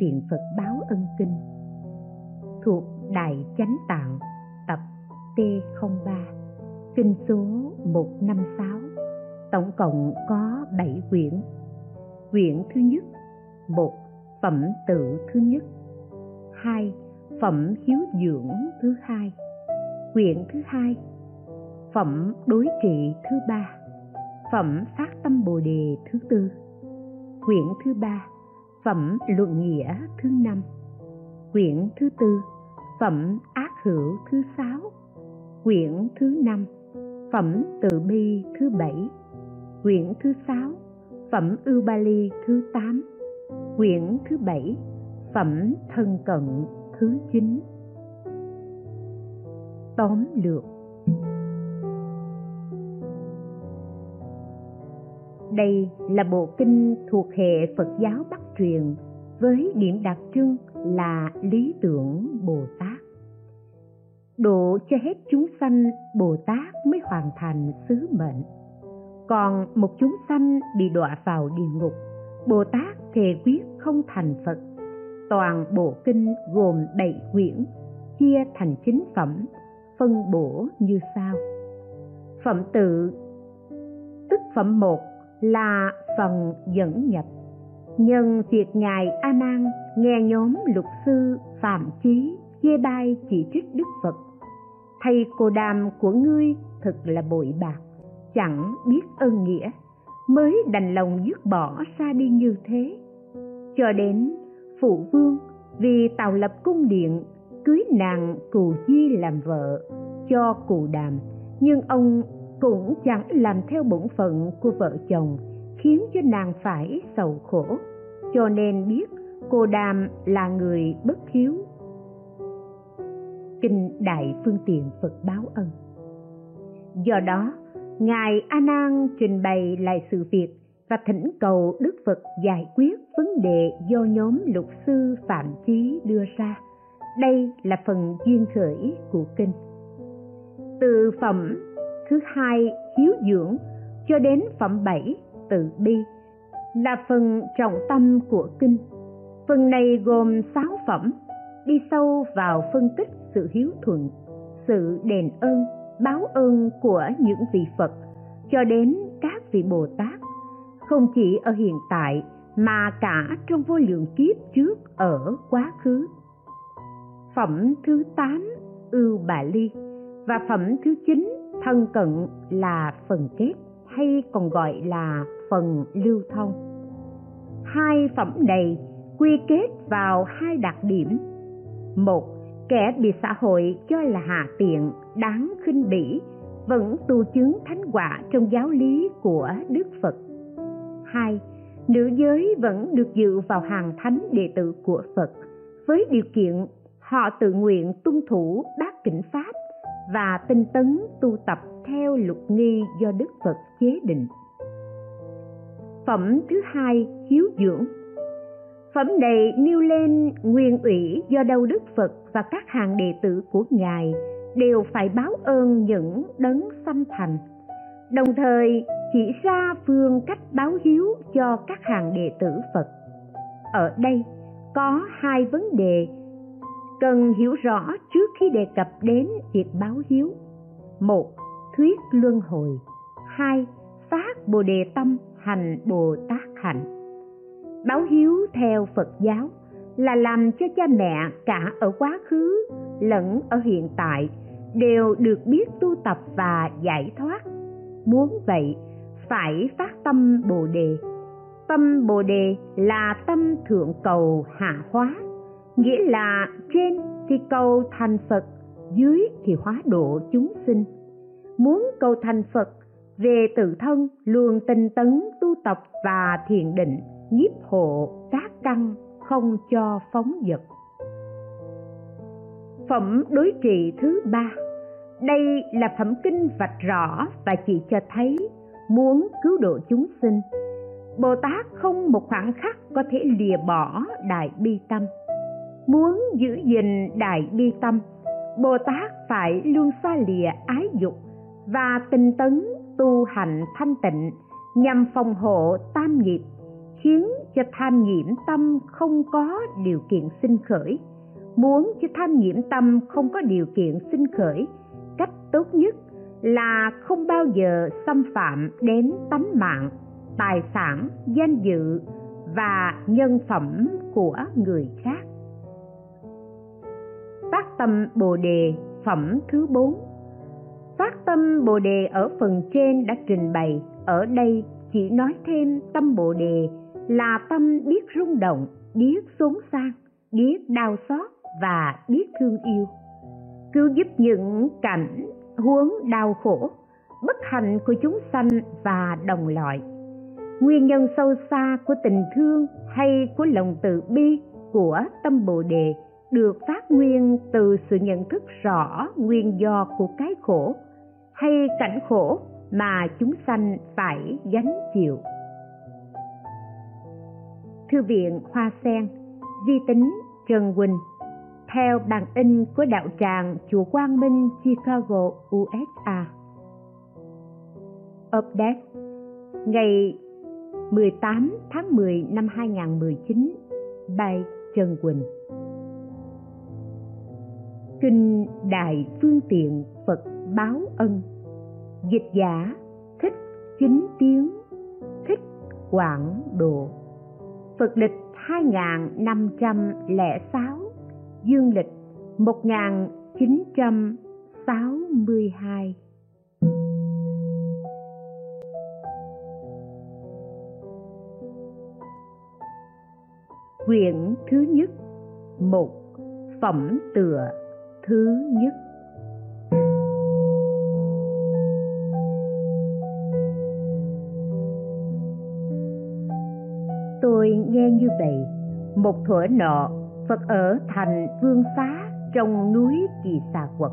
Đại Phật Báo Ân Kinh. Thuộc Đại Chánh Tạng, tập T03, kinh số 156 tổng cộng có 7 quyển. Quyển thứ nhất, một phẩm tự thứ nhất, hai phẩm hiếu dưỡng thứ hai. Quyển thứ hai, phẩm đối trị thứ ba, phẩm phát tâm bồ đề thứ tư. Quyển thứ ba phẩm luận nghĩa thứ năm, quyển thứ tư, phẩm ác hữu thứ sáu, quyển thứ năm, phẩm từ bi thứ bảy, quyển thứ sáu, phẩm ưu ba ly thứ tám, quyển thứ bảy, phẩm thân cận thứ chín. Tóm lược. Đây là bộ kinh thuộc hệ phật giáo bắc truyền với điểm đặc trưng là lý tưởng bồ tát. Độ cho hết chúng sanh, bồ tát mới hoàn thành sứ mệnh. Còn một chúng sanh bị đọa vào địa ngục, bồ tát thề quyết không thành phật. Toàn bộ kinh gồm bảy quyển, chia thành chín phẩm, phân bổ như sau. Phẩm tự, tức phẩm một là phần dẫn nhập nhân việc ngài a nan nghe nhóm luật sư phạm chí chê bai chỉ trích đức phật. Thầy cô đàm của ngươi thật là bội bạc, chẳng biết ơn nghĩa, mới đành lòng dứt bỏ xa đi như thế. Cho đến phụ vương vì tàu lập cung điện cưới nàng cù chi làm vợ cho cù đàm, nhưng ông cũng chẳng làm theo bổn phận của vợ chồng khiến cho nàng phải sầu khổ. Cho nên biết cô đàm là người bất hiếu. Kinh đại phương tiện phật báo ân. Do đó, ngài a nan trình bày lại sự việc và thỉnh cầu đức phật giải quyết vấn đề do nhóm luật sư phạm chí đưa ra. Đây là phần duyên khởi của kinh. Từ phẩm thứ hai hiếu dưỡng cho đến phẩm bảy tự bi là phần trọng tâm của kinh. Phần này gồm sáu phẩm, đi sâu vào phân tích sự hiếu thuận, sự đền ơn, báo ơn của những vị phật cho đến các vị bồ tát. Không chỉ ở hiện tại, mà cả trong vô lượng kiếp trước ở quá khứ. Phẩm thứ tám, ưu bà ly và phẩm thứ chín, thân cận là phần kết, hay còn gọi là phần lưu thông. Hai phẩm này quy kết vào hai đặc điểm. Một, kẻ bị xã hội cho là hạ tiện, đáng khinh bỉ, vẫn tu chứng thánh quả trong giáo lý của đức phật. Hai, nữ giới vẫn được dự vào hàng thánh đệ tử của phật, với điều kiện họ tự nguyện tuân thủ bát kỉnh pháp và tinh tấn tu tập theo luật nghi do đức phật chế định phẩm thứ hai hiếu dưỡng Phẩm này nêu lên nguyên ủy do đâu Đức Phật và các hàng đệ tử của Ngài đều phải báo ơn những đấng sanh thành, đồng thời chỉ ra phương cách báo hiếu cho các hàng đệ tử Phật. Ở đây có hai vấn đề cần hiểu rõ trước khi đề cập đến việc báo hiếu. Một, thuyết luân hồi. Hai, phát Bồ đề tâm hành Bồ Tát hạnh. Báo hiếu theo phật giáo là làm cho cha mẹ cả ở quá khứ lẫn ở hiện tại đều được biết tu tập và giải thoát. Muốn vậy, phải phát tâm bồ đề. Tâm bồ đề là tâm thượng cầu hạ hóa, nghĩa là trên thì cầu thành phật, dưới thì hóa độ chúng sinh. Muốn cầu thành phật về tự thân, luôn tinh tấn tu tập và thiền định, nhiếp hộ các căn không cho phóng dật. Phẩm đối trị thứ ba. Đây là phẩm kinh vạch rõ và chỉ cho thấy muốn cứu độ chúng sinh. Bồ tát không một khoảng khắc có thể lìa bỏ đại bi tâm. Muốn giữ gìn đại bi tâm, bồ tát phải luôn xa lìa ái dục và tinh tấn tu hành thanh tịnh, nhằm phòng hộ tam nghiệp, khiến cho tham nhiễm tâm không có điều kiện sinh khởi. Muốn cho tham nhiễm tâm không có điều kiện sinh khởi, cách tốt nhất là không bao giờ xâm phạm đến tánh mạng, tài sản, danh dự và nhân phẩm của người khác. Phát tâm bồ đề phẩm thứ bốn phát tâm bồ đề ở phần trên đã trình bày. Ở đây chỉ nói thêm tâm bồ đề là tâm biết rung động, biết xuống sang, biết đau xót và biết thương yêu. Cứu giúp những cảnh huống đau khổ, bất hạnh của chúng sanh và đồng loại. Nguyên nhân sâu xa của tình thương hay của lòng từ bi của tâm bồ đề được phát nguyên từ sự nhận thức rõ nguyên do của cái khổ hay cảnh khổ mà chúng sanh phải gánh chịu thư viện hoa sen vi tính trần quỳnh theo bản in của đạo tràng chùa Quang Minh, Chicago, USA. Update Ngày 18 tháng 10 năm 2019 Bài Trần Quỳnh Kinh Đại Phương Tiện Phật Báo Ân. Dịch giả Thích Chính Tiếng Thích Quảng Độ. Phật lịch 2506 Dương lịch 1962 Quyển thứ nhất, Một Phẩm tựa thứ nhất. Tôi nghe như vậy, Một thuở nọ, Phật ở thành Vương Xá trong núi Kỳ Xà Quật,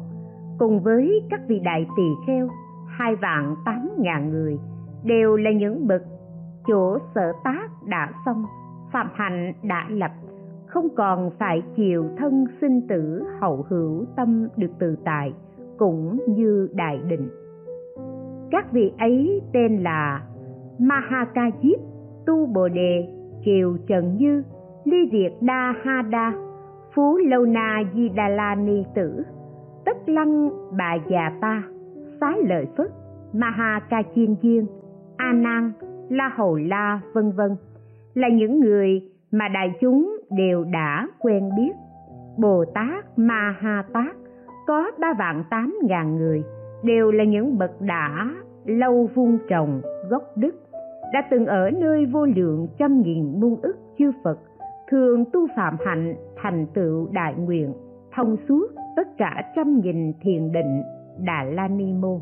cùng với các vị đại tỳ kheo, hai vạn tám ngàn người, đều là những bậc chỗ sở tác đã xong, phạm hạnh đã lập không còn phải chịu thân sinh tử hậu hữu tâm được tự tại, cũng như đại định. Các vị ấy tên là mahakajip tu bồ đề, kiều trần như, ly việt đa ha đa, phú lâu na di đà la ni tử, tất lăng bà già ta xá lợi phất ma ca chiên chiên a nan, la hầu la, vân vân, là những người mà đại chúng đều đã quen biết. Bồ tát ma ha tát có ba vạn tám ngàn người, đều là những bậc đã lâu vun trồng gốc đức, đã từng ở nơi vô lượng trăm nghìn muôn ức chư phật, thường tu phạm hạnh, thành tựu đại nguyện, thông suốt tất cả trăm nghìn thiền định đà la ni môn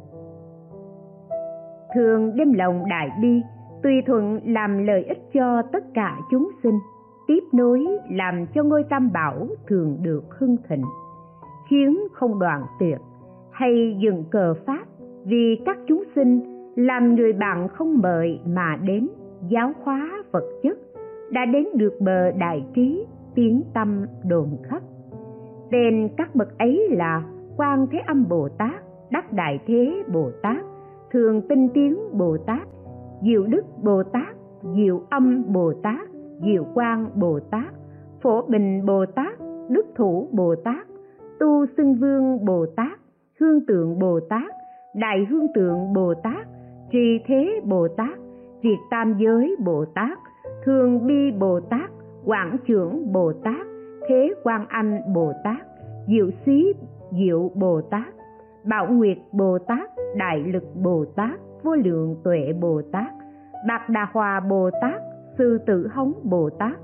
thường đem lòng đại bi, tùy thuận làm lợi ích cho tất cả chúng sinh tiếp nối làm cho ngôi tam bảo thường được hưng thịnh. Khiến không đoạn tuyệt hay dừng cờ pháp vì các chúng sinh làm người bạn không mời mà đến giáo hóa vật chất đã đến được bờ đại trí tiếng tâm đồn khắp. Tên các bậc ấy là quan thế âm bồ tát, đắc đại thế bồ tát, thường tinh tiến bồ tát, diệu đức bồ tát, diệu âm bồ tát diệu quang bồ tát phổ bình bồ tát đức thủ bồ tát tu xưng vương bồ tát hương tượng bồ tát đại hương tượng bồ tát trì thế bồ tát diệt tam giới bồ tát thường bi bồ tát quảng trưởng bồ tát thế quan anh bồ tát diệu xí diệu bồ tát bảo nguyệt bồ tát đại lực bồ tát vô lượng tuệ bồ tát bạc đà hòa bồ tát sư tử hống bồ tát,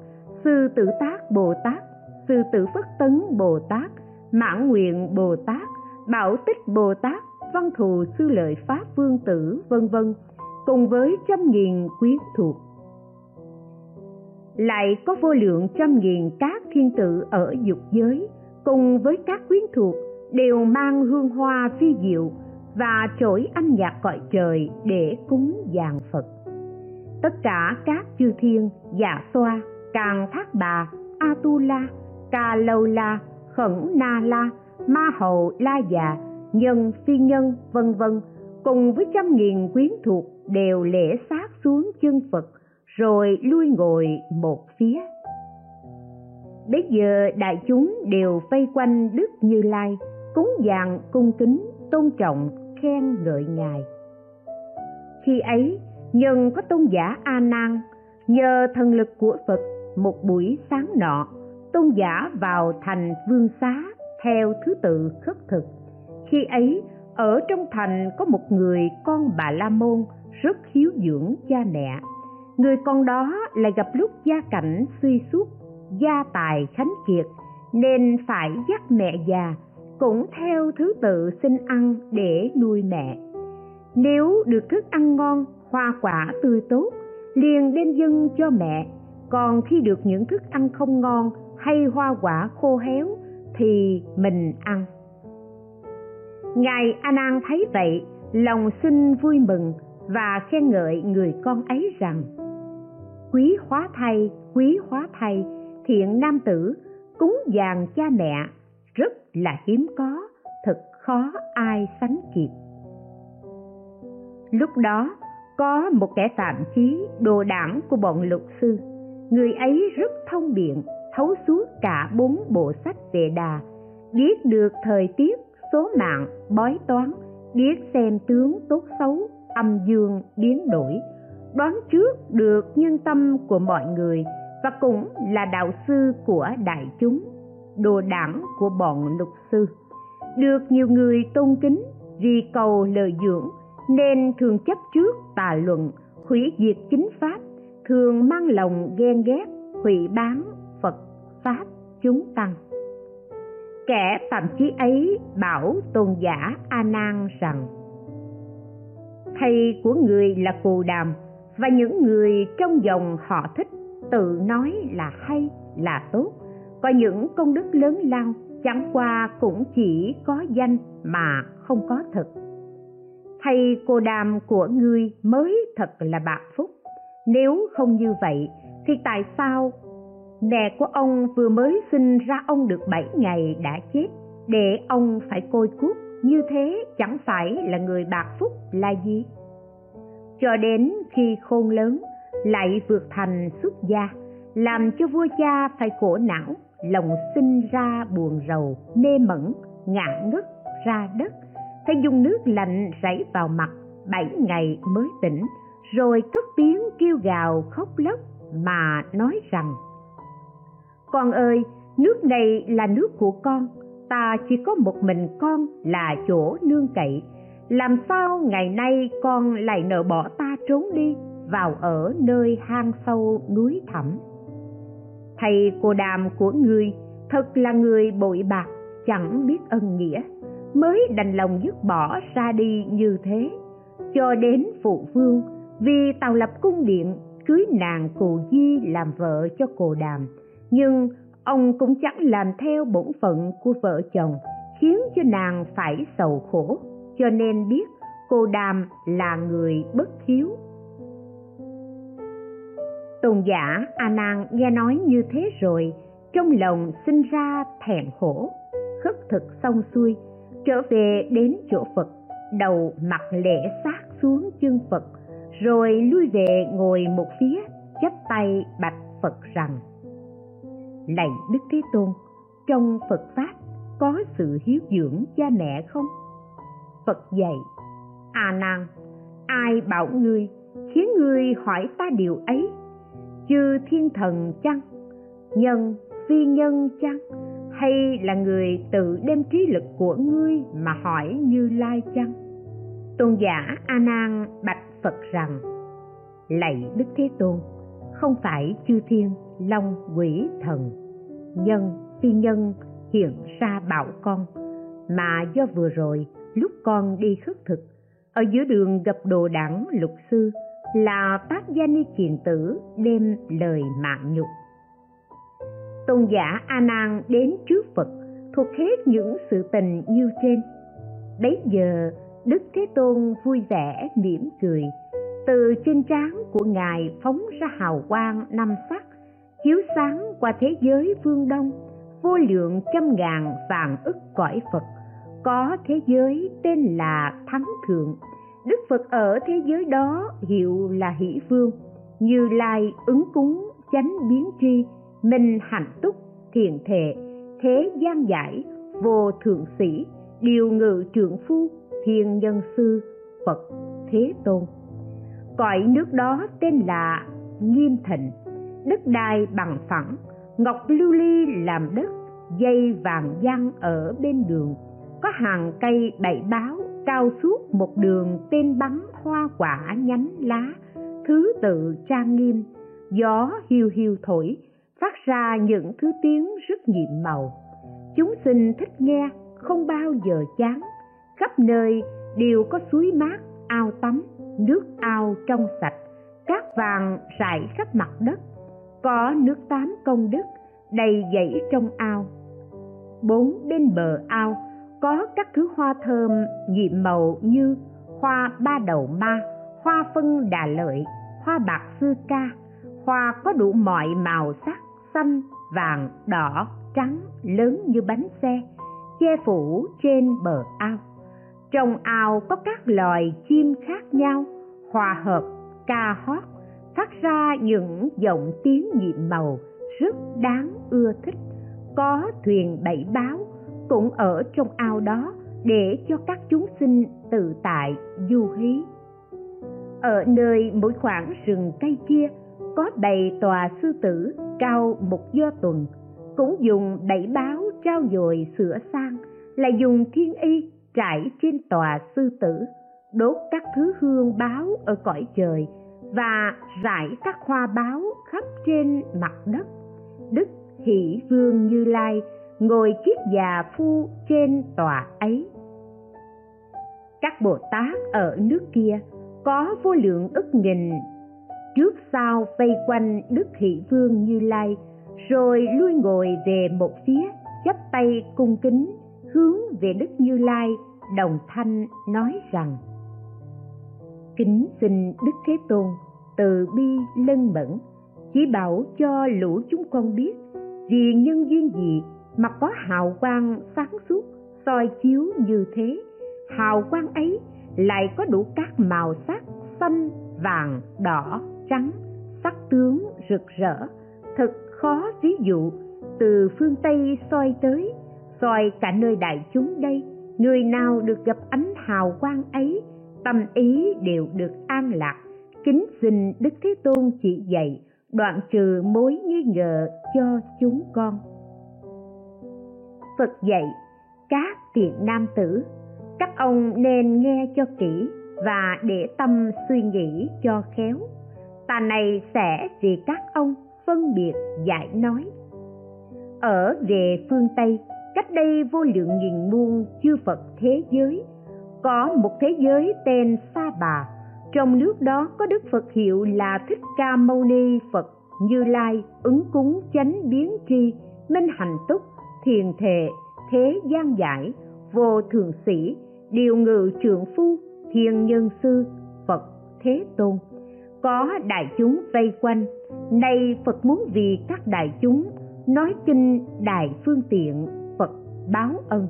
sư tử tác bồ tát, sư tử phất tấn bồ tát, mãn nguyện bồ tát, bảo tích bồ tát, văn thù sư lợi pháp vương tử, vân vân, cùng với trăm nghìn quyến thuộc. Lại có vô lượng trăm nghìn các thiên tử ở dục giới, cùng với các quyến thuộc, đều mang hương hoa phi diệu và trỗi âm nhạc cõi trời để cúng dàn phật tất cả các chư thiên dạ xoa, càng thác bà, atula ca lâu la khẩn na la ma hầu la già nhân phi nhân vân vân, cùng với trăm nghìn quyến thuộc đều lễ sát xuống chân phật, rồi lui ngồi một phía. Bây giờ đại chúng đều vây quanh đức như lai, cúng dường, cung kính, tôn trọng, khen ngợi ngài. Khi ấy nhân có tôn giả a nan nhờ thần lực của phật, một buổi sáng nọ, tôn giả vào thành vương xá theo thứ tự khất thực. Khi ấy, ở trong thành có một người con bà la môn rất hiếu dưỡng cha mẹ. Người con đó lại gặp lúc gia cảnh suy sút gia tài khánh kiệt, nên phải dắt mẹ già cũng theo thứ tự xin ăn để nuôi mẹ. Nếu được thức ăn ngon hoa quả tươi tốt, liền đem dâng cho mẹ. Còn khi được những thức ăn không ngon hay hoa quả khô héo thì mình ăn. Ngài a nan thấy vậy, lòng sinh vui mừng và khen ngợi người con ấy rằng, quý hóa thay quý hóa thay thiện nam tử, cúng dường cha mẹ, rất là hiếm có, thật khó ai sánh kịp. Lúc đó có một kẻ phạm chí đồ đảng của bọn luật sư. Người ấy rất thông biện, thấu suốt cả bốn bộ sách về đà, biết được thời tiết, số mạng, bói toán, biết xem tướng tốt xấu, âm dương biến đổi, đoán trước được nhân tâm của mọi người và cũng là đạo sư của đại chúng, đồ đảng của bọn luật sư. Được nhiều người tôn kính vì cầu lời dưỡng nên thường chấp trước tà luận, hủy diệt chính pháp, thường mang lòng ghen ghét, hủy bán phật, pháp chúng tăng. Kẻ phạm chí ấy bảo tôn giả a nan rằng, thầy của người là cù đàm, và những người trong dòng họ thích tự nói là hay, là tốt. Có những công đức lớn lao, chẳng qua cũng chỉ có danh mà không có thực hay cô đàm của ngươi mới thật là bạc phúc? Nếu không như vậy, thì tại sao mẹ của ông vừa mới sinh ra ông được bảy ngày đã chết? Để ông phải côi cút như thế chẳng phải là người bạc phúc là gì? Cho đến khi khôn lớn, lại vượt thành xuất gia, làm cho vua cha phải khổ não, lòng sinh ra buồn rầu, mê mẩn, ngã ngất ra đất phải dùng nước lạnh rảy vào mặt bảy ngày mới tỉnh, rồi cất tiếng kêu gào khóc lóc mà nói rằng, con ơi, nước này là nước của con, ta chỉ có một mình con là chỗ nương cậy. Làm sao ngày nay con lại nợ bỏ ta trốn đi vào ở nơi hang sâu núi thẳm? Thầy cô đàm của người thật là người bội bạc, chẳng biết ân nghĩa mới đành lòng dứt bỏ ra đi như thế. Cho đến phụ vương, vì tàu lập cung điện, cưới nàng cù di làm vợ cho cồ đàm. Nhưng ông cũng chẳng làm theo bổn phận của vợ chồng, khiến cho nàng phải sầu khổ. Cho nên biết cô đàm là người bất hiếu. Tôn giả a nan nghe nói như thế rồi, trong lòng sinh ra thẹn khổ khất thực xong xuôi trở về đến chỗ phật, đầu mặt lễ sát xuống chân phật, rồi lui về ngồi một phía, chắp tay bạch phật rằng, lạy đức thế tôn, trong phật pháp có sự hiếu dưỡng cha mẹ không? Phật dạy, a nan, ai bảo ngươi, khiến ngươi hỏi ta điều ấy? Chư thiên thần chăng? Nhân, phi nhân chăng? Hay là người tự đem trí lực của ngươi mà hỏi như lai chăng? Tôn giả a nan bạch phật rằng, lạy đức thế tôn, không phải chư thiên long quỷ thần, nhân phi nhân hiện ra bảo con, mà do vừa rồi lúc con đi khất thực, ở giữa đường gặp đồ đảng lục sư là tác gia ni kiền tử đem lời mạng nhục tôn giả a nan đến trước phật, thuộc hết những sự tình như trên. Bấy giờ, đức thế tôn vui vẻ mỉm cười. Từ trên trán của ngài phóng ra hào quang năm sắc, chiếu sáng qua thế giới phương đông, vô lượng trăm ngàn vàng ức cõi phật. Có thế giới tên là thắng thượng. Đức phật ở thế giới đó hiệu là hỷ vương, như lai ứng cúng chánh biến tri minh hạnh túc, thiền thệ, thế gian giải, vô thượng sĩ, điều ngự trượng phu, thiên nhân sư, phật thế tôn. Cõi nước đó tên là nghiêm thịnh, đất đai bằng phẳng, ngọc lưu ly làm đất, dây vàng giăng ở bên đường. Có hàng cây bảy báo cao suốt một đường tên bắn hoa quả nhánh lá, thứ tự trang nghiêm. Gió hiu hiu thổi phát ra những thứ tiếng rất nhiệm màu. Chúng sinh thích nghe, không bao giờ chán. Khắp nơi đều có suối mát, ao tắm, nước ao trong sạch. Cát vàng rải khắp mặt đất. Có nước tám công đức đầy dãy trong ao. Bốn bên bờ ao có các thứ hoa thơm nhiệm màu như hoa ba đầu ma, hoa phân đà lợi, hoa bạc sư ca. Hoa có đủ mọi màu sắc xanh, vàng, đỏ, trắng, lớn như bánh xe, che phủ trên bờ ao. Trong ao có các loài chim khác nhau, hòa hợp, ca hót, phát ra những giọng tiếng nhiệm màu rất đáng ưa thích. Có thuyền bảy báo cũng ở trong ao đó để cho các chúng sinh tự tại du hí. Ở nơi mỗi khoảng rừng cây kia có đầy tòa sư tử cao một do tuần, cũng dùng đẩy báo trao dồi sửa sang, là dùng thiên y trải trên tòa sư tử, đốt các thứ hương báo ở cõi trời và rải các hoa báo khắp trên mặt đất. Đức hỷ vương như lai ngồi chiếc già phu trên tòa ấy. Các bồ tát ở nước kia có vô lượng ức nghìn trước sau vây quanh đức thị vương như lai, rồi lui ngồi về một phía, chắp tay cung kính, hướng về đức như lai, đồng thanh nói rằng, kính xin đức thế tôn từ bi lân mẫn, chỉ bảo cho lũ chúng con biết vì nhân duyên gì mà có hào quang sáng suốt, soi chiếu như thế. Hào quang ấy lại có đủ các màu sắc xanh, vàng, đỏ trắng, sắc tướng rực rỡ, thật khó ví dụ. Từ phương tây soi tới, soi cả nơi đại chúng đây, người nào được gặp ánh hào quang ấy, tâm ý đều được an lạc. Kính xin đức thế tôn chỉ dạy, đoạn trừ mối nghi ngờ cho chúng con. Phật dạy, các thiện nam tử, các ông nên nghe cho kỹ và để tâm suy nghĩ cho khéo ta này sẽ vì các ông, phân biệt, giải nói. Ở về phương tây, cách đây vô lượng nghìn muôn chư phật thế giới, có một thế giới tên sa bà. Trong nước đó có đức phật hiệu là thích ca mâu ni phật như lai, ứng cúng chánh biến tri, minh hành túc, thiền thệ, thế gian giải, vô thường sĩ, điều ngự trượng phu, thiên nhân sư, phật thế tôn có đại chúng vây quanh. Nay phật muốn vì các đại chúng nói kinh đại phương tiện, phật báo ân.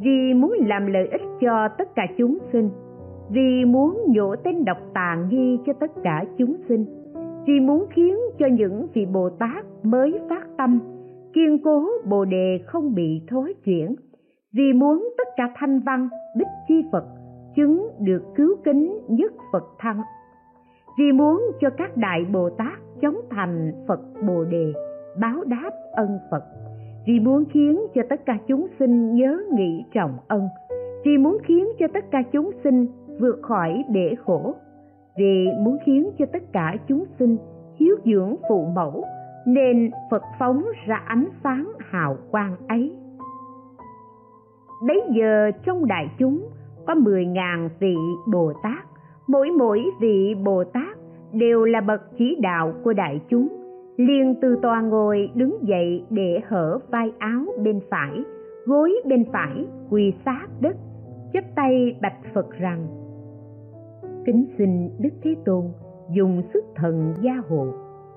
Vì muốn làm lợi ích cho tất cả chúng sinh, vì muốn nhổ tên độc tàn nghi cho tất cả chúng sinh, vì muốn khiến cho những vị bồ tát mới phát tâm, kiên cố bồ đề không bị thối chuyển, vì muốn tất cả thanh văn, bích chi phật chứng được cứu kính nhất phật thăng vì muốn cho các đại bồ tát chống thành phật bồ đề, báo đáp ân phật. Vì muốn khiến cho tất cả chúng sinh nhớ nghĩ trọng ân. Vì muốn khiến cho tất cả chúng sinh vượt khỏi để khổ. Vì muốn khiến cho tất cả chúng sinh hiếu dưỡng phụ mẫu, nên phật phóng ra ánh sáng hào quang ấy. Bấy giờ trong đại chúng có mười ngàn vị bồ tát mỗi mỗi vị bồ tát đều là bậc chỉ đạo của đại chúng. Liền từ tòa ngồi đứng dậy để hở vai áo bên phải, gối bên phải quỳ sát đất, chắp tay bạch phật rằng, kính xin đức thế tôn dùng sức thần gia hộ,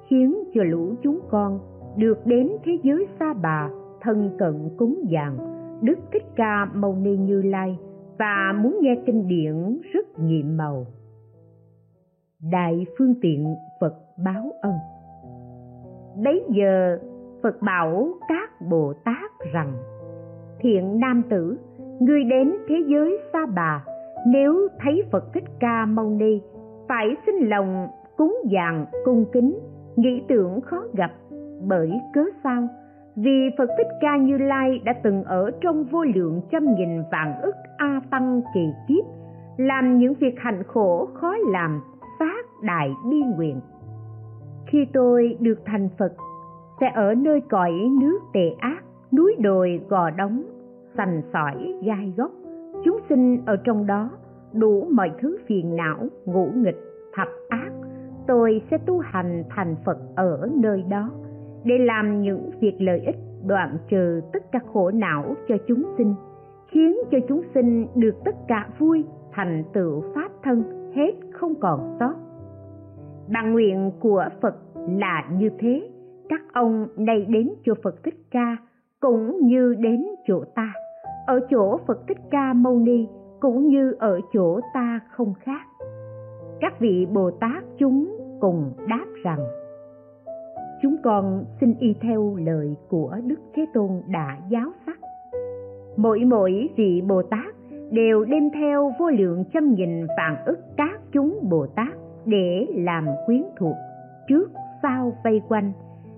khiến cho lũ chúng con được đến thế giới xa bà, thân cận cúng dường. Đức thích ca mâu ni như lai và muốn nghe kinh điển rất nhiệm màu đại phương tiện phật báo ân. Bấy giờ, phật bảo các bồ tát rằng, thiện nam tử ngươi đến thế giới xa bà, nếu thấy phật thích ca mâu ni, phải xin lòng cúng dường cung kính, nghĩ tưởng khó gặp, bởi cớ sao? Vì phật thích ca như lai đã từng ở trong vô lượng trăm nghìn vạn ức a tăng kỳ kiếp, làm những việc hạnh khổ khó làm đại bi nguyện. Khi tôi được thành phật sẽ ở nơi cõi nước tệ ác núi đồi gò đóng sành sỏi gai góc, chúng sinh ở trong đó đủ mọi thứ phiền não ngũ nghịch thập ác. Tôi sẽ tu hành thành phật ở nơi đó để làm những việc lợi ích đoạn trừ tất cả khổ não cho chúng sinh khiến cho chúng sinh được tất cả vui thành tựu pháp thân hết không còn sót bằng nguyện của phật là như thế. Các ông nay đến chỗ phật thích ca cũng như đến chỗ ta. Ở chỗ phật thích ca mâu ni cũng như ở chỗ ta không khác. Các vị bồ tát chúng cùng đáp rằng, chúng con xin y theo lời của đức thế tôn đã giáo sắc mỗi mỗi vị bồ tát đều đem theo vô lượng trăm nghìn vạn ức các chúng bồ tát để làm quyến thuộc trước sau vây quanh.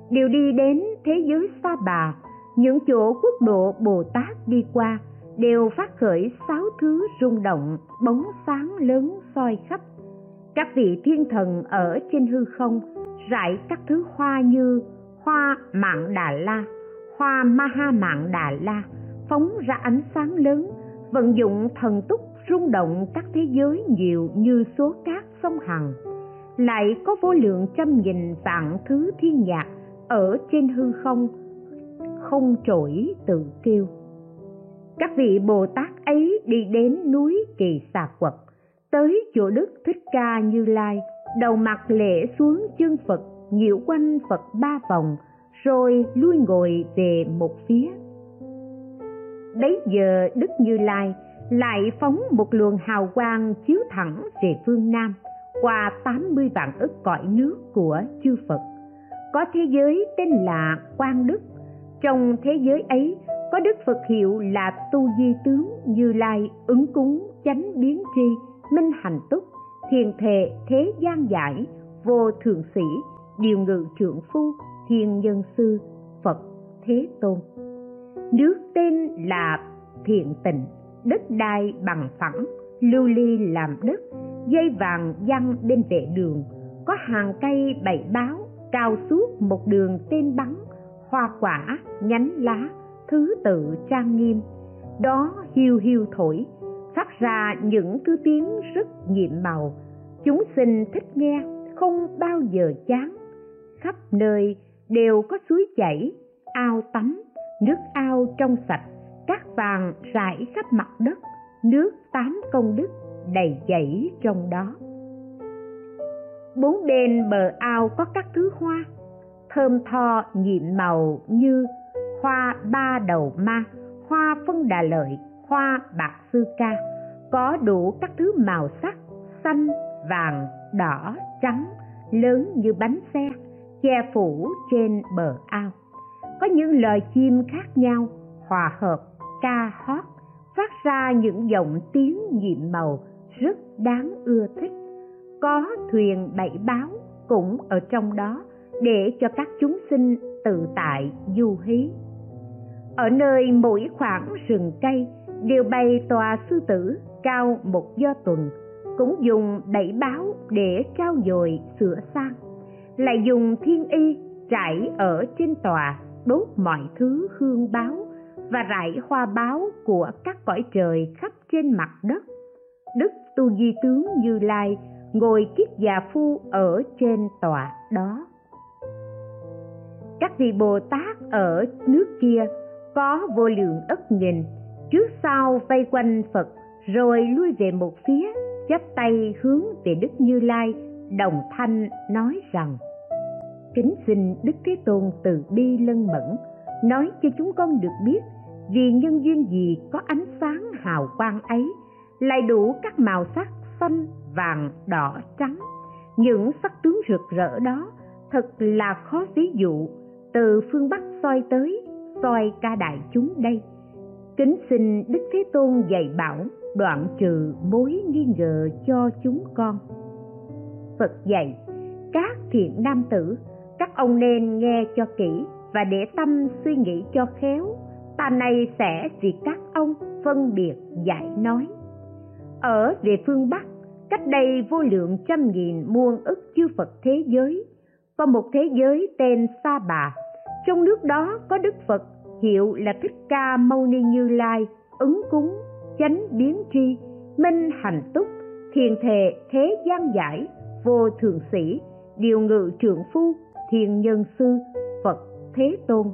Đều đi đến thế giới xa bà, những chỗ quốc độ bồ tát đi qua, đều phát khởi sáu thứ rung động, bóng sáng lớn soi khắp. Các vị thiên thần ở trên hư không, rải các thứ hoa như hoa mạng đà la, hoa maha mạng đà la, phóng ra ánh sáng lớn, vận dụng thần túc rung động các thế giới nhiều như số cát sông hằng, lại có vô lượng trăm nghìn vạn thứ thiên nhạc ở trên hư không không trỗi tự kêu các vị bồ tát ấy đi đến núi kỳ xà quật, tới chỗ đức thích ca như lai, đầu mặt lễ xuống chân phật, nhiễu quanh phật ba vòng, rồi lui ngồi về một phía. Bấy giờ đức như lai lại phóng một luồng hào quang chiếu thẳng về phương nam qua tám mươi vạn ức cõi nước của chư Phật. Có thế giới tên là Quang Đức. Trong thế giới ấy, có Đức Phật hiệu là Tu Di Tướng Như Lai ứng cúng chánh biến tri, minh hành túc thiền thệ thế gian giải, vô thượng sĩ, điều ngự trượng phu thiên nhân sư, phật thế tôn nước tên là thiện tịnh, đất đai bằng phẳng, lưu ly làm đất dây vàng văng bên vệ đường. Có hàng cây bảy báo cao suốt một đường tên bắn, hoa quả, nhánh lá, thứ tự trang nghiêm. Đó hiu hiu thổi, phát ra những thứ tiếng rất nhiệm màu. Chúng sinh thích nghe, không bao giờ chán. Khắp nơi đều có suối chảy, ao tắm, nước ao trong sạch. Cát vàng rải khắp mặt đất, nước tám công đức đầy dẫy trong đó. Bốn bên bờ ao có các thứ hoa, thơm tho nhiệm màu như hoa ba đầu ma, hoa phân đà lợi, hoa bạc sư ca. Có đủ các thứ màu sắc, xanh, vàng, đỏ, trắng, lớn như bánh xe, che phủ trên bờ ao. Có những lời chim khác nhau, hòa hợp, ca hót, phát ra những giọng tiếng nhiệm màu rất đáng ưa thích. Có thuyền bảy báo cũng ở trong đó để cho các chúng sinh tự tại du hí. Ở nơi mỗi khoảng rừng cây đều bày tòa sư tử cao một do tuần, cũng dùng bảy báo để trao dồi sửa sang, lại dùng thiên y trải ở trên tòa đốt mọi thứ hương báo và rải hoa báo của các cõi trời khắp trên mặt đất đức tu di tướng như lai ngồi kiết già phu ở trên tòa đó. Các vị bồ tát ở nước kia có vô lượng ức nghìn trước sau vây quanh phật rồi lui về một phía, chắp tay hướng về đức như lai, đồng thanh nói rằng, kính xin đức thế tôn từ bi lân mẫn, nói cho chúng con được biết vì nhân duyên gì có ánh sáng hào quang ấy lại đủ các màu sắc xanh, vàng, đỏ, trắng. Những sắc tướng rực rỡ đó thật là khó ví dụ. Từ phương bắc soi tới, soi ca đại chúng đây. Kính xin đức thế tôn dạy bảo đoạn trừ mối nghi ngờ cho chúng con. Phật dạy, các thiện nam tử, các ông nên nghe cho kỹ và để tâm suy nghĩ cho khéo. Ta này sẽ vì các ông phân biệt giải nói ở về phương bắc, cách đây vô lượng trăm nghìn muôn ức chư phật thế giới, có một thế giới tên sa bà. Trong nước đó có đức phật, hiệu là thích ca mâu ni như lai, ứng cúng, chánh biến tri, minh hành túc, thiền thề thế gian giải, vô thường sĩ, điều ngự trượng phu thiên nhân sư, phật thế tôn.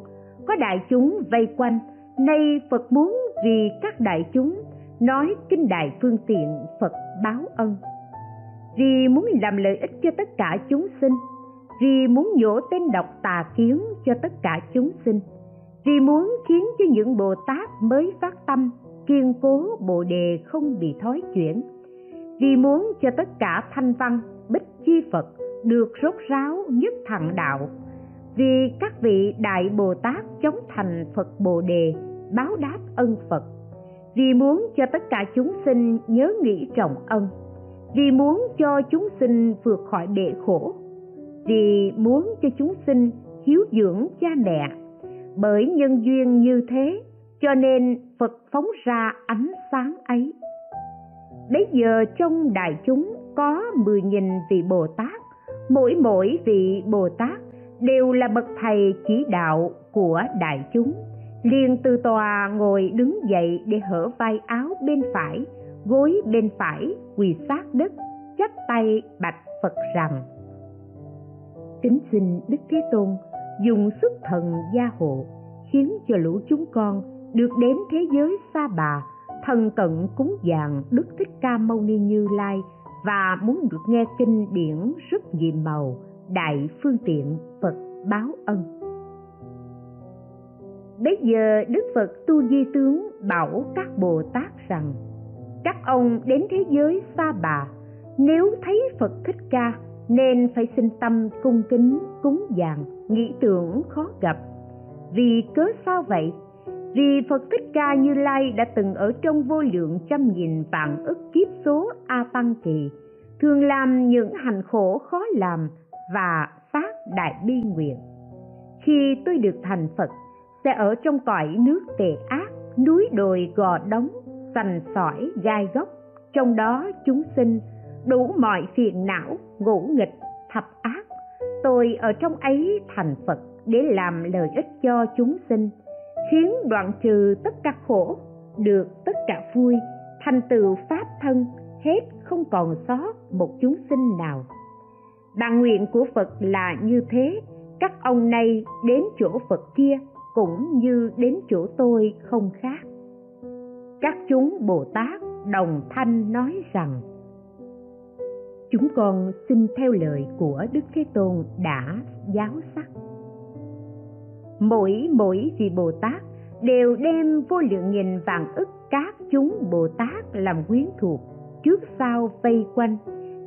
Có đại chúng vây quanh, nay phật muốn vì các đại chúng nói kinh đại phương tiện phật báo ân. Vì muốn làm lợi ích cho tất cả chúng sinh, vì muốn nhổ tên độc tà kiến cho tất cả chúng sinh, vì muốn khiến cho những bồ tát mới phát tâm, kiên cố bồ đề không bị thói chuyển, vì muốn cho tất cả thanh văn, bích chi phật được rốt ráo nhất thẳng đạo, vì các vị đại bồ tát chống thành phật bồ đề, báo đáp ân phật vì muốn cho tất cả chúng sinh nhớ nghĩ trọng ân vì muốn cho chúng sinh vượt khỏi bể khổ, vì muốn cho chúng sinh hiếu dưỡng cha mẹ. Bởi nhân duyên như thế, cho nên phật phóng ra ánh sáng ấy. Bấy giờ trong đại chúng có mười nghìn vị bồ tát, mỗi mỗi vị bồ tát đều là bậc thầy chỉ đạo của đại chúng liền từ tòa ngồi đứng dậy để hở vai áo bên phải, gối bên phải, quỳ sát đất, chắp tay bạch phật rằng, kính xin đức thế tôn, dùng sức thần gia hộ, khiến cho lũ chúng con được đến thế giới xa bà thần cận cúng dường đức thích ca mâu ni như lai và muốn được nghe kinh điển rất nhiệm màu, đại phương tiện phật báo ân bây giờ đức phật tu di tướng bảo các bồ tát rằng, các ông đến thế giới xa bà, nếu thấy phật thích ca, nên phải sinh tâm cung kính, cúng dường, nghĩ tưởng khó gặp. Vì cớ sao vậy? Vì phật thích ca như lai đã từng ở trong vô lượng trăm nghìn vạn ức kiếp số a tăng kỳ, thường làm những hành khổ khó làm và phát đại bi nguyện. Khi tôi được thành phật sẽ ở trong cõi nước tệ ác núi đồi gò đống sành sỏi gai góc, trong đó chúng sinh đủ mọi phiền não ngũ nghịch thập ác. Tôi ở trong ấy thành phật để làm lợi ích cho chúng sinh khiến đoạn trừ tất cả khổ được tất cả vui thành tựu pháp thân hết không còn sót một chúng sinh nào. Bàn nguyện của phật là như thế các ông này đến chỗ phật kia cũng như đến chỗ tôi không khác. Các chúng bồ tát đồng thanh nói rằng, chúng con xin theo lời của đức thế tôn đã giáo sắc. Mỗi mỗi vị bồ tát đều đem vô lượng nghìn vạn ức các chúng bồ tát làm quyến thuộc trước sau vây quanh,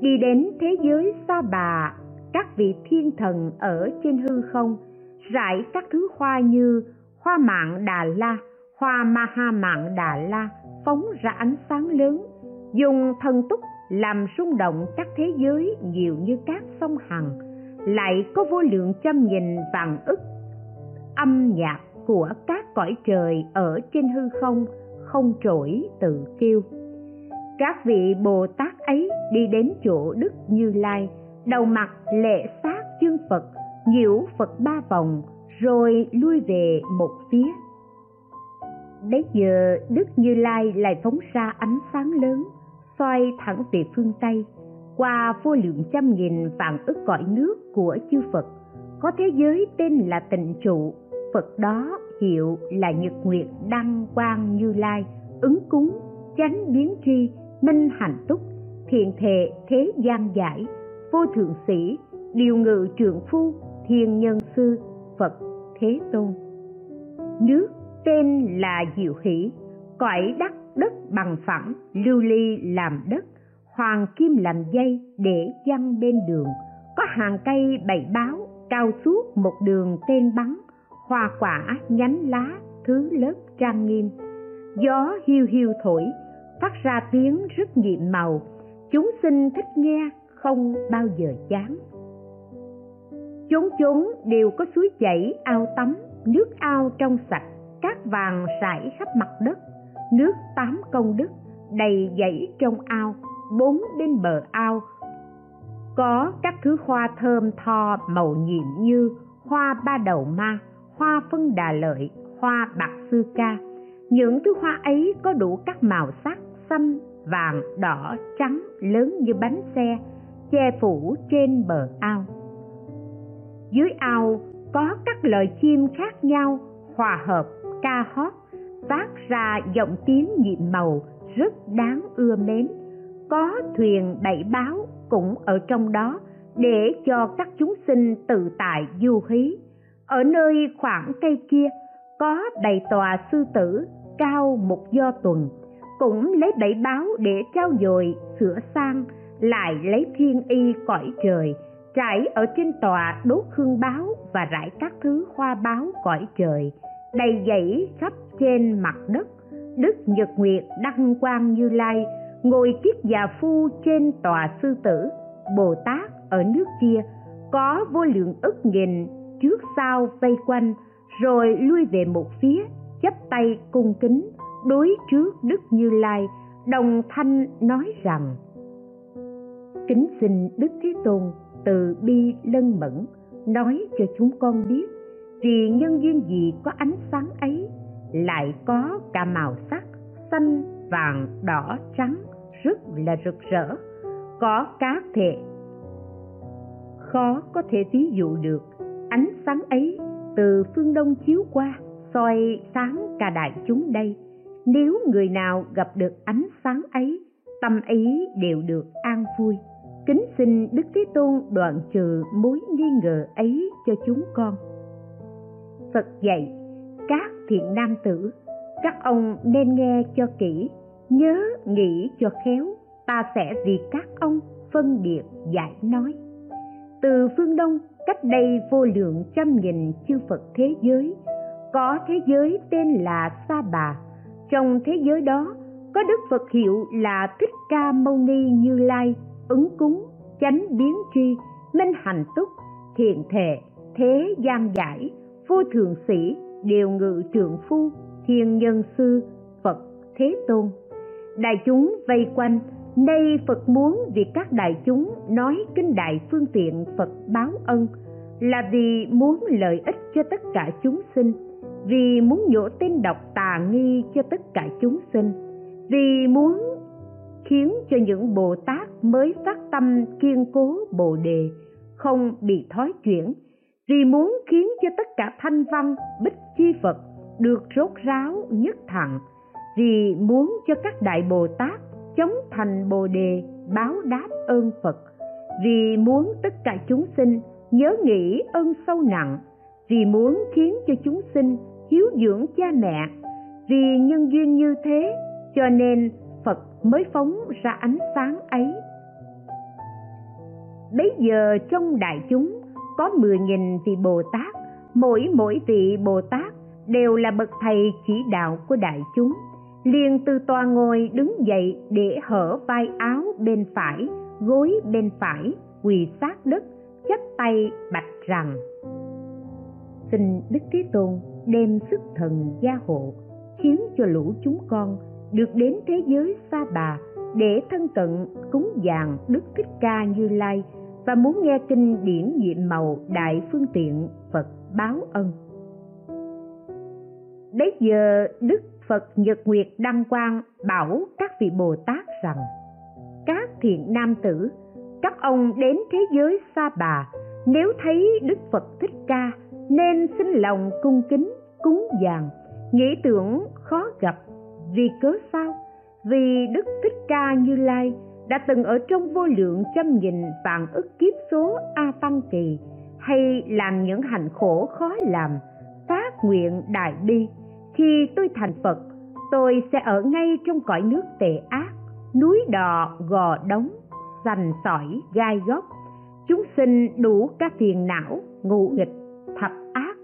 đi đến thế giới xa bà, các vị thiên thần ở trên hư không rải các thứ hoa như hoa mạng đà la, hoa maha mạng đà la, phóng ra ánh sáng lớn, dùng thần túc làm rung động các thế giới nhiều như các sông hằng, lại có vô lượng trăm nghìn vạn ức âm nhạc của các cõi trời ở trên hư không không trỗi tự kêu các vị bồ tát ấy đi đến chỗ đức như lai, đầu mặt lệ sát chương phật nhiễu phật ba vòng, rồi lui về một phía. Bấy giờ, đức như lai lại phóng ra ánh sáng lớn xoay thẳng về phương tây, qua vô lượng trăm nghìn vạn ức cõi nước của chư phật. Có thế giới tên là tịnh trụ, phật đó hiệu là nhật nguyệt đăng quang như lai, ứng cúng, chánh biến tri, minh hạnh túc, thiện thệ thế gian giải, vô thượng sĩ, điều ngự trượng phu thiên nhân sư, phật thế tôn. Nước tên là diệu hỷ, cõi đắc đất bằng phẳng, lưu ly làm đất, hoàng kim làm dây để văng bên đường. Có hàng cây bày báo cao suốt một đường tên bắn, hoa quả nhánh lá thứ lớp trang nghiêm. Gió hiu hiu thổi, phát ra tiếng rất nhiệm màu. Chúng sinh thích nghe không bao giờ chán chốn chốn đều có suối chảy, ao tắm, nước ao trong sạch, cát vàng sải khắp mặt đất, nước tám công đức đầy dãy trong ao, bốn bên bờ ao. Có các thứ hoa thơm tho màu nhiệm như hoa ba đầu ma, hoa phân đà lợi, hoa bạc sư ca. Những thứ hoa ấy có đủ các màu sắc xanh, vàng, đỏ, trắng, lớn như bánh xe, che phủ trên bờ ao dưới ao có các lời chim khác nhau, hòa hợp, ca hót, phát ra giọng tiếng nhiệm màu rất đáng ưa mến. Có thuyền bảy báo cũng ở trong đó để cho các chúng sinh tự tại du hí. Ở nơi khoảng cây kia có đầy tòa sư tử cao một do tuần, cũng lấy bảy báo để trao dồi sửa sang, lại lấy thiên y cõi trời trải ở trên tòa đốt hương báo và rải các thứ hoa báo cõi trời, đầy dãy khắp trên mặt đất. Đức nhật nguyệt đăng quang như lai ngồi kiết già phu trên tòa sư tử. Bồ tát ở nước kia có vô lượng ức nghìn trước sau vây quanh, rồi lui về một phía, chắp tay cung kính đối trước đức như lai, đồng thanh nói rằng, kính xin đức thế tôn từ bi lân mẫn, nói cho chúng con biết, vì nhân duyên gì có ánh sáng ấy, lại có cả màu sắc xanh, vàng, đỏ, trắng, rất là rực rỡ. Có cá thể, khó có thể ví dụ được. Ánh sáng ấy từ phương đông chiếu qua, soi sáng cả đại chúng đây. Nếu người nào gặp được ánh sáng ấy, tâm ý đều được an vui kính xin đức thế tôn đoạn trừ mối nghi ngờ ấy cho chúng con. Phật dạy, các thiện nam tử, các ông nên nghe cho kỹ, nhớ nghĩ cho khéo, ta sẽ vì các ông phân biệt giải nói. Từ phương đông, cách đây vô lượng trăm nghìn chư phật thế giới, có thế giới tên là sa bà. Trong thế giới đó, có đức phật hiệu là thích ca mâu ni như lai ứng cúng, chánh biến tri, minh hành túc, thiện thệ thế gian giải vô thường sĩ, điều ngự trượng phu, thiên nhân sư, phật, thế tôn. Đại chúng vây quanh, nay phật muốn vì các đại chúng nói kinh đại phương tiện phật báo ân, là vì muốn lợi ích cho tất cả chúng sinh, vì muốn nhổ tên độc tà nghi cho tất cả chúng sinh, vì muốn khiến cho những bồ tát mới phát tâm kiên cố bồ đề không bị thói chuyển, vì muốn khiến cho tất cả thanh văn, bích chi phật được rốt ráo nhất thẳng vì muốn cho các đại bồ tát chống thành bồ đề báo đáp ơn phật, vì muốn tất cả chúng sinh nhớ nghĩ ơn sâu nặng, vì muốn khiến cho chúng sinh hiếu dưỡng cha mẹ, vì nhân duyên như thế cho nên mới phóng ra ánh sáng ấy. Bấy giờ trong đại chúng, có mười nghìn vị bồ tát, mỗi mỗi vị bồ tát đều là bậc thầy chỉ đạo của đại chúng, liền từ tòa ngồi đứng dậy để hở vai áo bên phải, gối bên phải, quỳ sát đất, chắp tay bạch rằng, xin đức thế tôn đem sức thần gia hộ, khiến cho lũ chúng con được đến thế giới xa bà để thân cận, cúng dường đức thích ca như lai và muốn nghe kinh điển nhiệm màu đại phương tiện phật báo ân. Bấy giờ, đức phật nhật nguyệt đăng quang bảo các vị bồ tát rằng, các thiện nam tử, các ông đến thế giới xa bà, nếu thấy đức phật thích ca, nên xin lòng cung kính, cúng dường. Nghĩ tưởng khó gặp vì cớ sao? Vì đức thích ca như lai đã từng ở trong vô lượng trăm nghìn vạn ức kiếp số a tăng kỳ, hay làm những hành khổ khó làm, phát nguyện đại bi. Khi tôi thành phật, tôi sẽ ở ngay trong cõi nước tệ ác, núi đò, gò đống sành sỏi, gai góc. Chúng sinh đủ các phiền não ngụ nghịch, thập ác.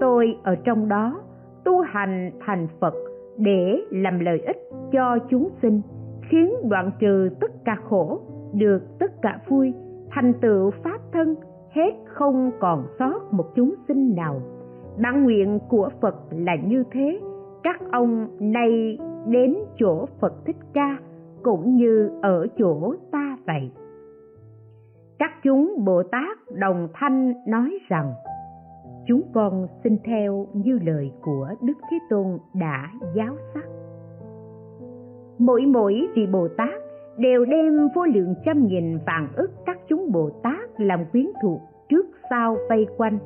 Tôi ở trong đó, tu hành thành phật để làm lợi ích cho chúng sinh, khiến đoạn trừ tất cả khổ, được tất cả vui, thành tựu pháp thân, hết không còn sót một chúng sinh nào. Bản nguyện của phật là như thế. Các ông nay đến chỗ phật thích ca cũng như ở chỗ ta vậy. Các chúng bồ tát đồng thanh nói rằng chúng con xin theo như lời của đức thế tôn đã giáo sắc. Mỗi mỗi vị bồ tát đều đem vô lượng trăm nghìn vạn ức các chúng bồ tát làm quyến thuộc trước sau vây quanh,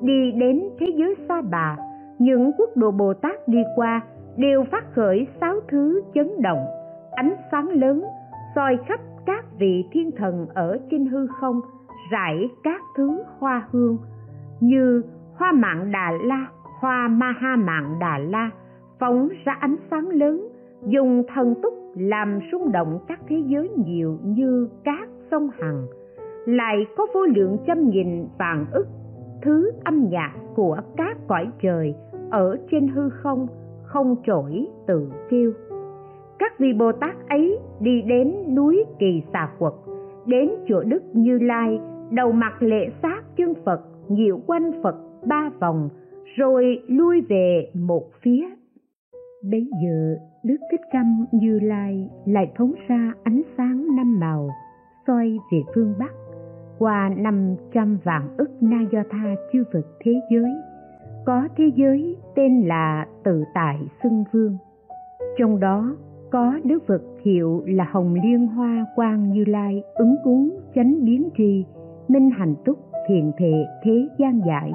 đi đến thế giới xa bà. Những quốc độ bồ tát đi qua đều phát khởi sáu thứ chấn động, ánh sáng lớn, soi khắp các vị thiên thần ở trên hư không, rải các thứ hoa hương như hoa mạng đà la, hoa ma ha mạng đà la, phóng ra ánh sáng lớn, dùng thần túc làm rung động các thế giới nhiều như các sông hằng. Lại có vô lượng trăm nghìn vạn ức, thứ âm nhạc của các cõi trời ở trên hư không không trỗi tự kêu các vị bồ tát ấy đi đến núi kỳ xà quật, đến chỗ đức như lai, đầu mặt lễ sát chân phật nhiễu quanh phật ba vòng, rồi lui về một phía. Bấy giờ, đức thích căm như lai lại phóng ra ánh sáng năm màu, soi về phương bắc. Qua năm trăm vạn ức na do tha chư vật thế giới, có thế giới tên là tự tại xưng vương. Trong đó, có đức vật hiệu là hồng liên hoa quang như lai ứng cúng chánh biến tri, minh hành túc thiền thệ thế gian giải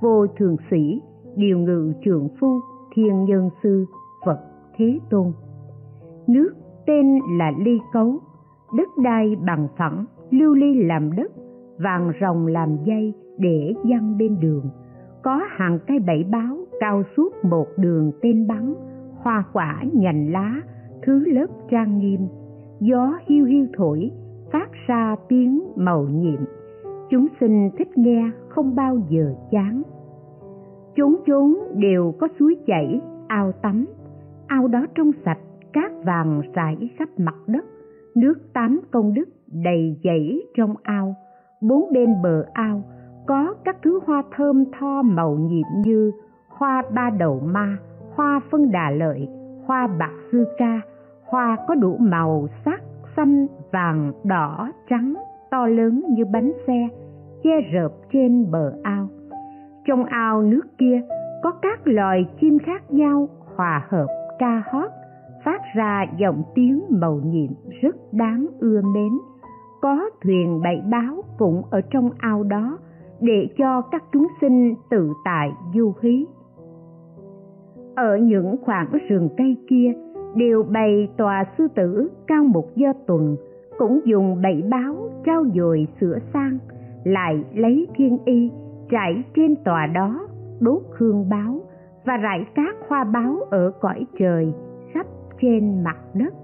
vô thường sĩ, điều ngự trượng phu, thiên nhân sư, phật thế tôn. Nước tên là ly cấu, đất đai bằng phẳng, lưu ly làm đất, vàng rồng làm dây để dăng bên đường. Có hàng cây bảy báo, cao suốt một đường tên bắn, hoa quả, nhành lá, thứ lớp trang nghiêm. Gió hiu hiu thổi, phát ra tiếng màu nhiệm chúng sinh thích nghe không bao giờ chán. Chốn chốn đều có suối chảy, ao tắm. Ao đó trong sạch, cát vàng rải khắp mặt đất. Nước tám công đức đầy dẫy trong ao. Bốn bên bờ ao có các thứ hoa thơm tho màu nhiệm như hoa ba đầu ma, hoa phân đà lợi, hoa bạc sư ca. Hoa có đủ màu sắc, xanh, vàng, đỏ, trắng, to lớn như bánh xe che rợp trên bờ ao. Trong ao nước kia, có các loài chim khác nhau hòa hợp ca hót, phát ra giọng tiếng màu nhiệm rất đáng ưa mến. Có thuyền bảy báo cũng ở trong ao đó để cho các chúng sinh tự tại du hí. Ở những khoảng rừng cây kia, đều bày tòa sư tử cao một do tuần, cũng dùng bảy báo trao dồi sửa sang lại lấy thiên y, trải trên tòa đó, đốt hương báo và rải các hoa báo ở cõi trời khắp trên mặt đất.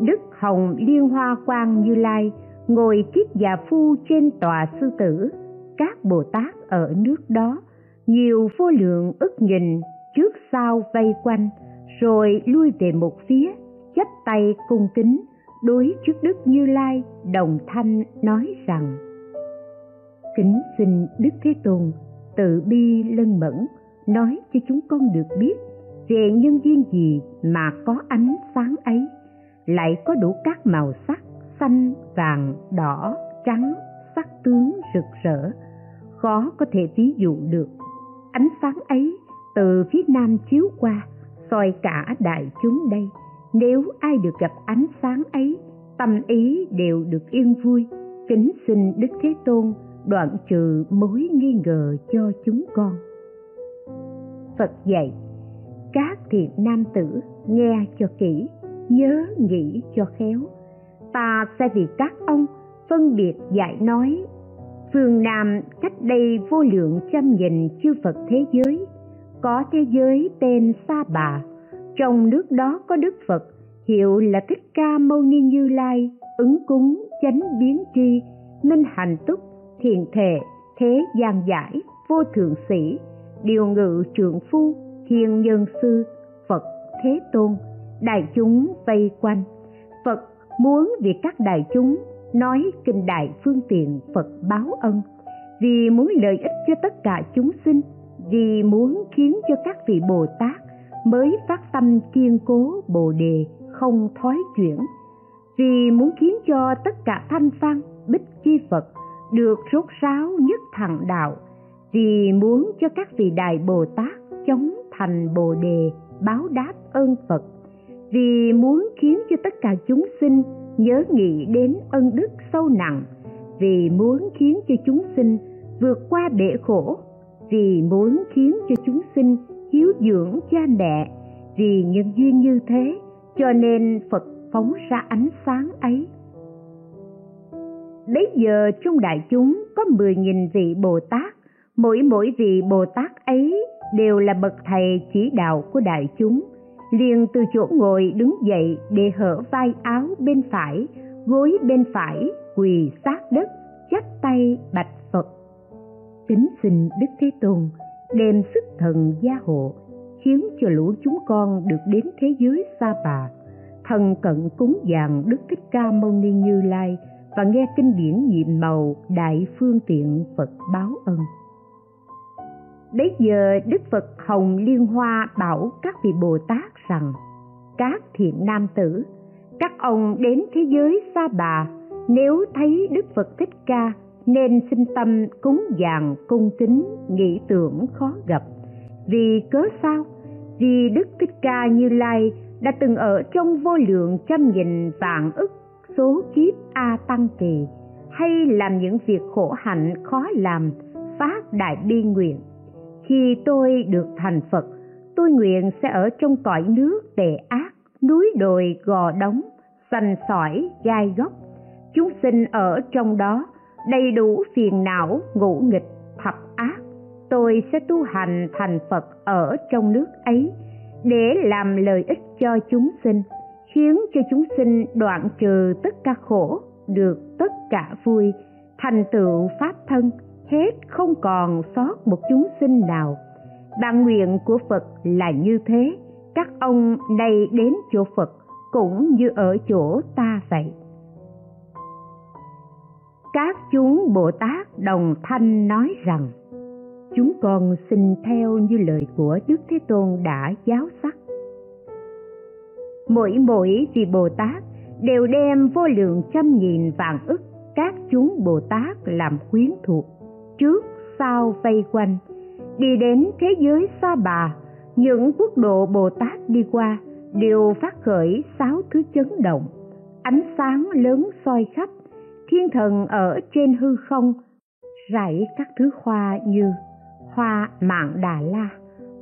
Đức hồng liên hoa quang như lai ngồi kiết già phu trên tòa sư tử. Các bồ tát ở nước đó nhiều vô lượng ức nhìn trước sau vây quanh, rồi lui về một phía, chắp tay cung kính đối trước đức như lai đồng thanh nói rằng kính xin đức thế tôn tự bi lân mẫn, nói cho chúng con được biết về nhân duyên gì mà có ánh sáng ấy. Lại có đủ các màu sắc, xanh, vàng, đỏ, trắng, sắc tướng rực rỡ. Khó có thể ví dụ được. Ánh sáng ấy từ phía nam chiếu qua, soi cả đại chúng đây. Nếu ai được gặp ánh sáng ấy, tâm ý đều được yên vui. Kính xin đức thế tôn đoạn trừ mối nghi ngờ cho chúng con. Phật dạy, các thiện nam tử nghe cho kỹ, nhớ nghĩ cho khéo. Ta sẽ vì các ông phân biệt dạy nói, phương nam cách đây vô lượng trăm nghìn chư phật thế giới, có thế giới tên sa bà, trong nước đó có đức phật, hiệu là thích ca mâu ni như lai, ứng cúng chánh biến tri, minh hành túc thiền thể thế gian giải, vô thượng sĩ, điều ngự trượng phu thiên nhân sư, phật thế tôn, đại chúng vây quanh. Phật muốn vì các đại chúng nói kinh đại phương tiện phật báo ân, vì muốn lợi ích cho tất cả chúng sinh, vì muốn khiến cho các vị bồ tát mới phát tâm kiên cố bồ đề không thoái chuyển, vì muốn khiến cho tất cả thanh văn bích chi phật được rốt ráo nhất thằng đạo, vì muốn cho các vị đại bồ tát chống thành bồ đề báo đáp ơn phật, vì muốn khiến cho tất cả chúng sinh nhớ nghĩ đến ân đức sâu nặng, vì muốn khiến cho chúng sinh vượt qua bể khổ, vì muốn khiến cho chúng sinh hiếu dưỡng cha mẹ, vì nhân duyên như thế cho nên phật phóng ra ánh sáng ấy bấy giờ trong đại chúng có 10.000 vị bồ tát. Mỗi mỗi vị bồ tát ấy đều là bậc thầy chỉ đạo của đại chúng. Liền từ chỗ ngồi đứng dậy để hở vai áo bên phải, gối bên phải, quỳ sát đất, chắp tay bạch phật. Kính xin đức thế tôn đem sức thần gia hộ, khiến cho lũ chúng con được đến thế giới xa bà. Thần cận cúng dường đức thích ca mâu ni như lai và nghe kinh điển nhiệm màu đại phương tiện phật báo ân Bây giờ Đức Phật Hồng Liên Hoa bảo các vị Bồ Tát rằng Các thiện nam tử, các ông đến thế giới xa bà Nếu thấy Đức Phật Thích Ca nên sinh tâm cúng dường cung kính nghĩ tưởng khó gặp Vì cớ sao? Vì Đức Thích Ca Như Lai đã từng ở trong vô lượng trăm nghìn vạn ức số kiếp A Tăng Kỳ, hay làm những việc khổ hạnh khó làm, phát đại bi nguyện. Khi tôi được thành phật, tôi nguyện sẽ ở trong cõi nước tệ ác, núi đồi gò đống sành sỏi, gai góc. Chúng sinh ở trong đó, đầy đủ phiền não, ngũ nghịch, thập ác. Tôi sẽ tu hành thành phật ở trong nước ấy, để làm lợi ích cho chúng sinh khiến cho chúng sinh đoạn trừ tất cả khổ, được tất cả vui, thành tựu pháp thân, hết không còn sót một chúng sinh nào. Bản nguyện của phật là như thế, các ông nay đến chỗ phật cũng như ở chỗ ta vậy. Các chúng bồ tát đồng thanh nói rằng, chúng con xin theo như lời của đức thế tôn đã giáo sắc mỗi mỗi vị bồ tát đều đem vô lượng trăm nghìn vạn ức các chúng bồ tát làm quyến thuộc. Trước, sau, vây quanh, đi đến thế giới xa bà, những quốc độ bồ tát đi qua đều phát khởi sáu thứ chấn động. Ánh sáng lớn soi khắp, thiên thần ở trên hư không, rải các thứ hoa như hoa mạng đà la,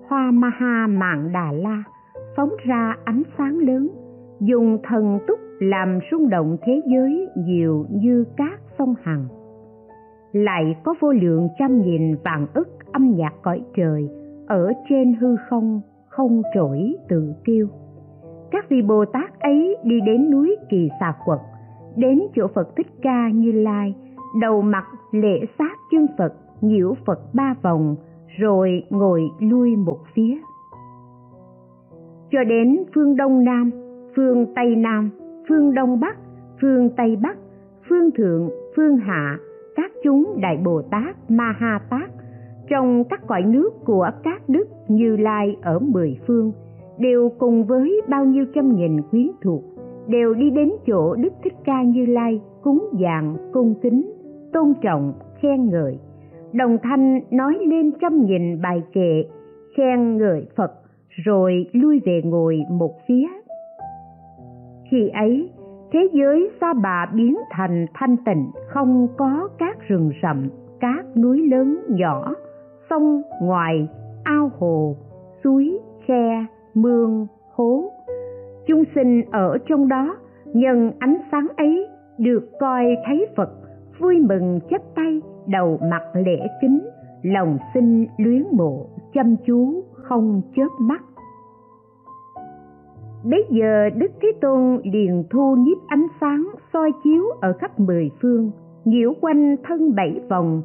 hoa maha mạng đà la phóng ra ánh sáng lớn, dùng thần túc làm rung động thế giới nhiều như các sông hằng. Lại có vô lượng trăm nghìn vạn ức âm nhạc cõi trời ở trên hư không không trỗi tự kêu các vị bồ tát ấy đi đến núi kỳ xà quật, đến chỗ phật thích ca như lai, đầu mặt lễ sát chân phật, nhiễu phật ba vòng, rồi ngồi lui một phía cho đến phương đông nam, phương tây nam, phương đông bắc, phương tây bắc, phương thượng, phương hạ, các chúng đại bồ tát ma ha tát, trong các cõi nước của các đức như lai ở mười phương, đều cùng với bao nhiêu trăm nghìn quyến thuộc, đều đi đến chỗ đức thích ca như lai cúng dường, cung kính, tôn trọng, khen ngợi. Đồng thanh nói lên trăm nghìn bài kệ, khen ngợi phật rồi lui về ngồi một phía. Khi ấy, thế giới sa bà biến thành thanh tịnh, không có các rừng rậm, các núi lớn nhỏ, sông ngoài, ao hồ, suối, khe, mương, hố. Chúng sinh ở trong đó, nhân ánh sáng ấy được coi thấy phật, vui mừng chắp tay, đầu mặt lễ kính, lòng sinh luyến mộ, chăm chú không chớp mắt. Bấy giờ đức thế tôn liền thu nhiếp ánh sáng soi chiếu ở khắp mười phương, nhiễu quanh thân bảy vòng,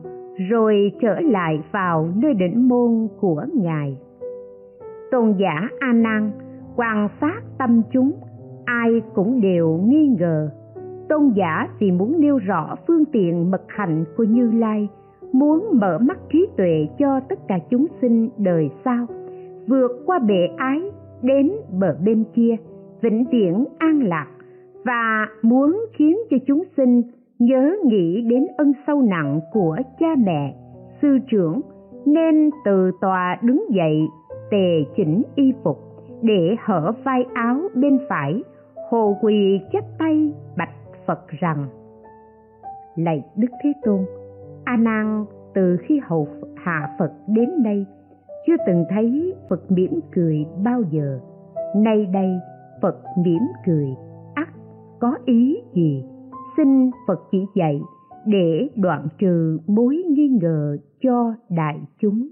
rồi trở lại vào nơi đỉnh môn của ngài. Tôn giả a nan quan sát tâm chúng, ai cũng đều nghi ngờ. Tôn giả vì muốn nêu rõ phương tiện mật hạnh của như lai, muốn mở mắt trí tuệ cho tất cả chúng sinh đời sau vượt qua bể ái, đến bờ bên kia, vĩnh viễn an lạc và muốn khiến cho chúng sinh nhớ nghĩ đến ân sâu nặng của cha mẹ, sư trưởng, nên từ tòa đứng dậy, tề chỉnh y phục để hở vai áo bên phải, hồ quỳ chắp tay bạch phật rằng, lạy đức thế tôn, a nan, từ khi hầu hạ phật đến đây chưa từng thấy phật mỉm cười bao giờ. Nay đây, phật mỉm cười. Ắt có ý gì? Xin phật chỉ dạy để đoạn trừ mối nghi ngờ cho đại chúng.